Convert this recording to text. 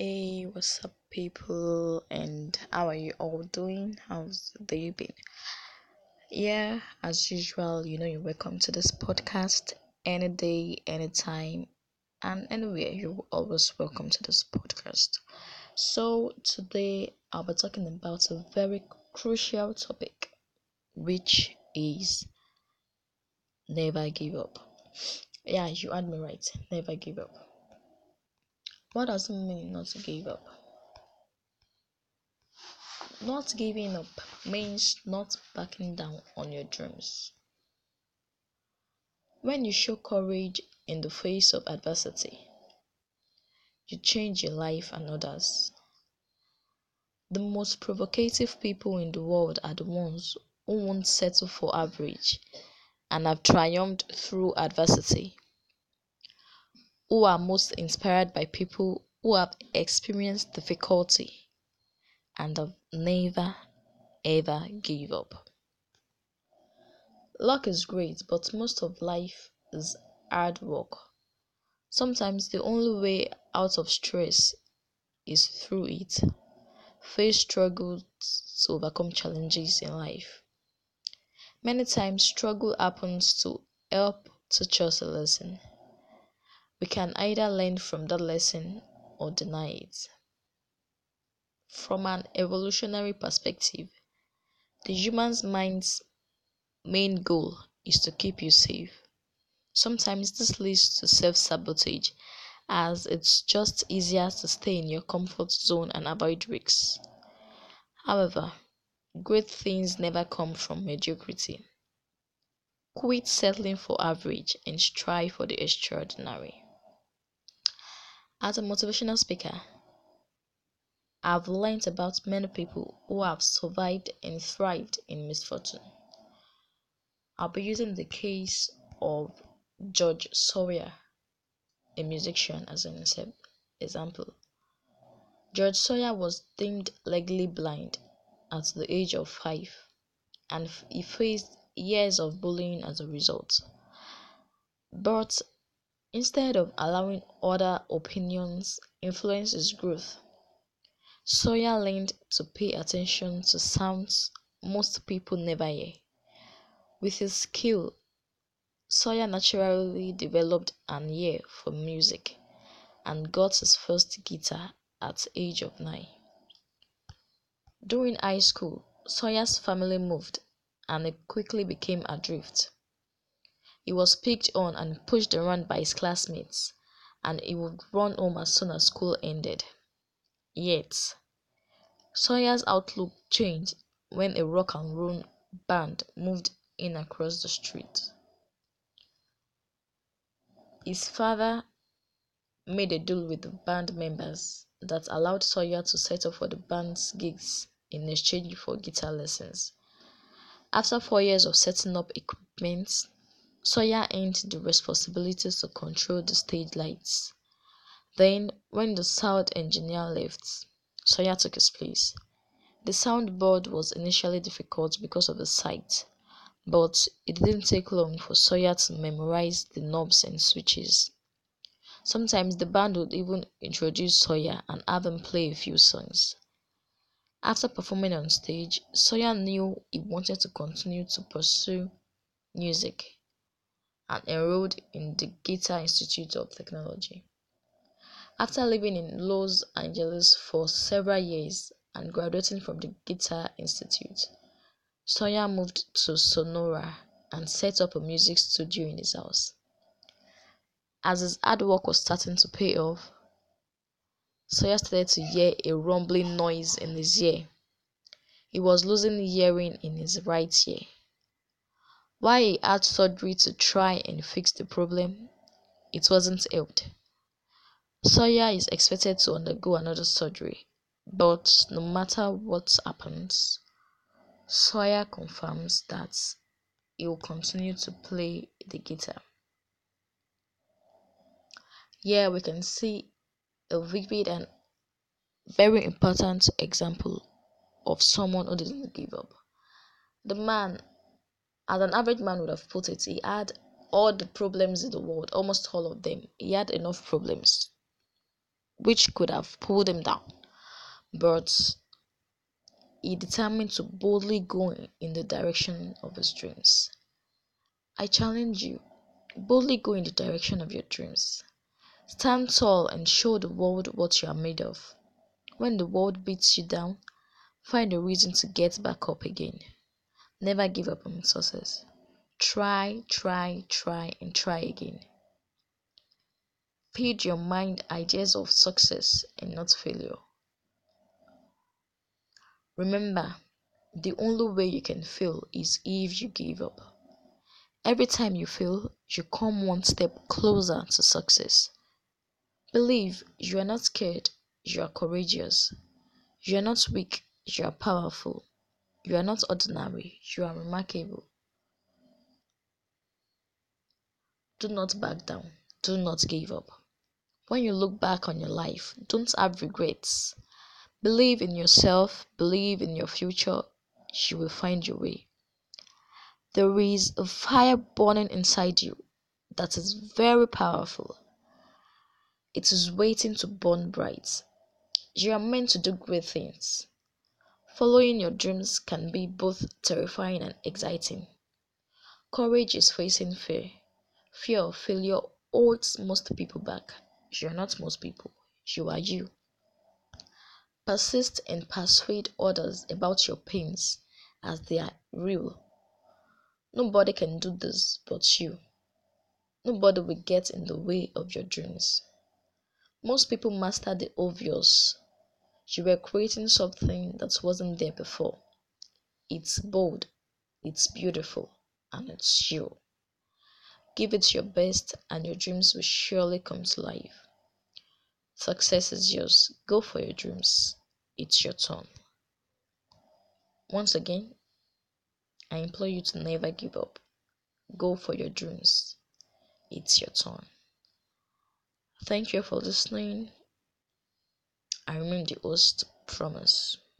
Hey, what's up, people? And how are you all doing? How's the day been? Yeah, as usual, you know, you're welcome to this podcast any day, anytime, and anywhere. You're always welcome to this podcast. So, today I'll be talking about a very crucial topic, which is never give up. Yeah, you heard me right. Never give up. What does it mean not to give up? Not giving up means not backing down on your dreams. When you show courage in the face of adversity, you change your life and others. The most provocative people in the world are the ones who won't settle for average and have triumphed through adversity who are most inspired by people who have experienced difficulty and have never ever give up. Luck is great, but most of life is hard work. Sometimes the only way out of stress is through it. Face struggles to overcome challenges in life. Many times, struggle happens to help teach us a lesson. We can either learn from that lesson or deny it. From an evolutionary perspective, the human mind's main goal is to keep you safe. Sometimes this leads to self sabotage as it's just easier to stay in your comfort zone and avoid risks. However, great things never come from mediocrity. Quit settling for average and strive for the extraordinary. As a motivational speaker, I've learned about many people who have survived and thrived in misfortune. I'll be using the case of George Sawyer, a musician, as an example. George Sawyer was deemed legally blind at the age of five, and he faced years of bullying as a result. But Instead of allowing other opinions influence his growth, Sawyer learned to pay attention to sounds most people never hear. With his skill, Sawyer naturally developed an ear for music and got his first guitar at age of 9. During high school, Sawyer's family moved and he quickly became adrift. He was picked on and pushed around by his classmates, and he would run home as soon as school ended. Yet, Sawyer's outlook changed when a rock and roll band moved in across the street. His father made a deal with the band members that allowed Sawyer to settle for the band's gigs in exchange for guitar lessons. After four years of setting up equipment Sawyer earned the responsibility to control the stage lights. Then, when the sound engineer left, Sawyer took his place. The soundboard was initially difficult because of the sight, but it didn't take long for Sawyer to memorize the knobs and switches. Sometimes the band would even introduce Sawyer and have him play a few songs. After performing on stage, Sawyer knew he wanted to continue to pursue music and enrolled in the Guitar Institute of Technology. After living in Los Angeles for several years and graduating from the Guitar Institute, Sawyer moved to Sonora and set up a music studio in his house. As his hard work was starting to pay off, Sawyer started to hear a rumbling noise in his ear. He was losing hearing in his right ear. While he had surgery to try and fix the problem, it wasn't helped. Sawyer is expected to undergo another surgery, but no matter what happens, Sawyer confirms that he will continue to play the guitar. Here we can see a vivid and very important example of someone who didn't give up. The man as an average man would have put it, he had all the problems in the world, almost all of them. He had enough problems. which could have pulled him down, but he determined to boldly go in the direction of his dreams. I challenge you, boldly go in the direction of your dreams. Stand tall and show the world what you are made of. When the world beats you down, find a reason to get back up again. Never give up on success. Try, try, try, and try again. Feed your mind ideas of success and not failure. Remember, the only way you can fail is if you give up. Every time you fail, you come one step closer to success. Believe you are not scared, you are courageous. You are not weak, you are powerful. You are not ordinary, you are remarkable. Do not back down, do not give up. When you look back on your life, don't have regrets. Believe in yourself, believe in your future, you will find your way. There is a fire burning inside you that is very powerful. It is waiting to burn bright. You are meant to do great things. Following your dreams can be both terrifying and exciting. Courage is facing fear. Fear of failure holds most people back. You are not most people, you are you. Persist and persuade others about your pains as they are real. Nobody can do this but you. Nobody will get in the way of your dreams. Most people master the obvious. You were creating something that wasn't there before. It's bold, it's beautiful, and it's you. Give it your best, and your dreams will surely come to life. Success is yours. Go for your dreams. It's your turn. Once again, I implore you to never give up. Go for your dreams. It's your turn. Thank you for listening. I remain the host, Promise.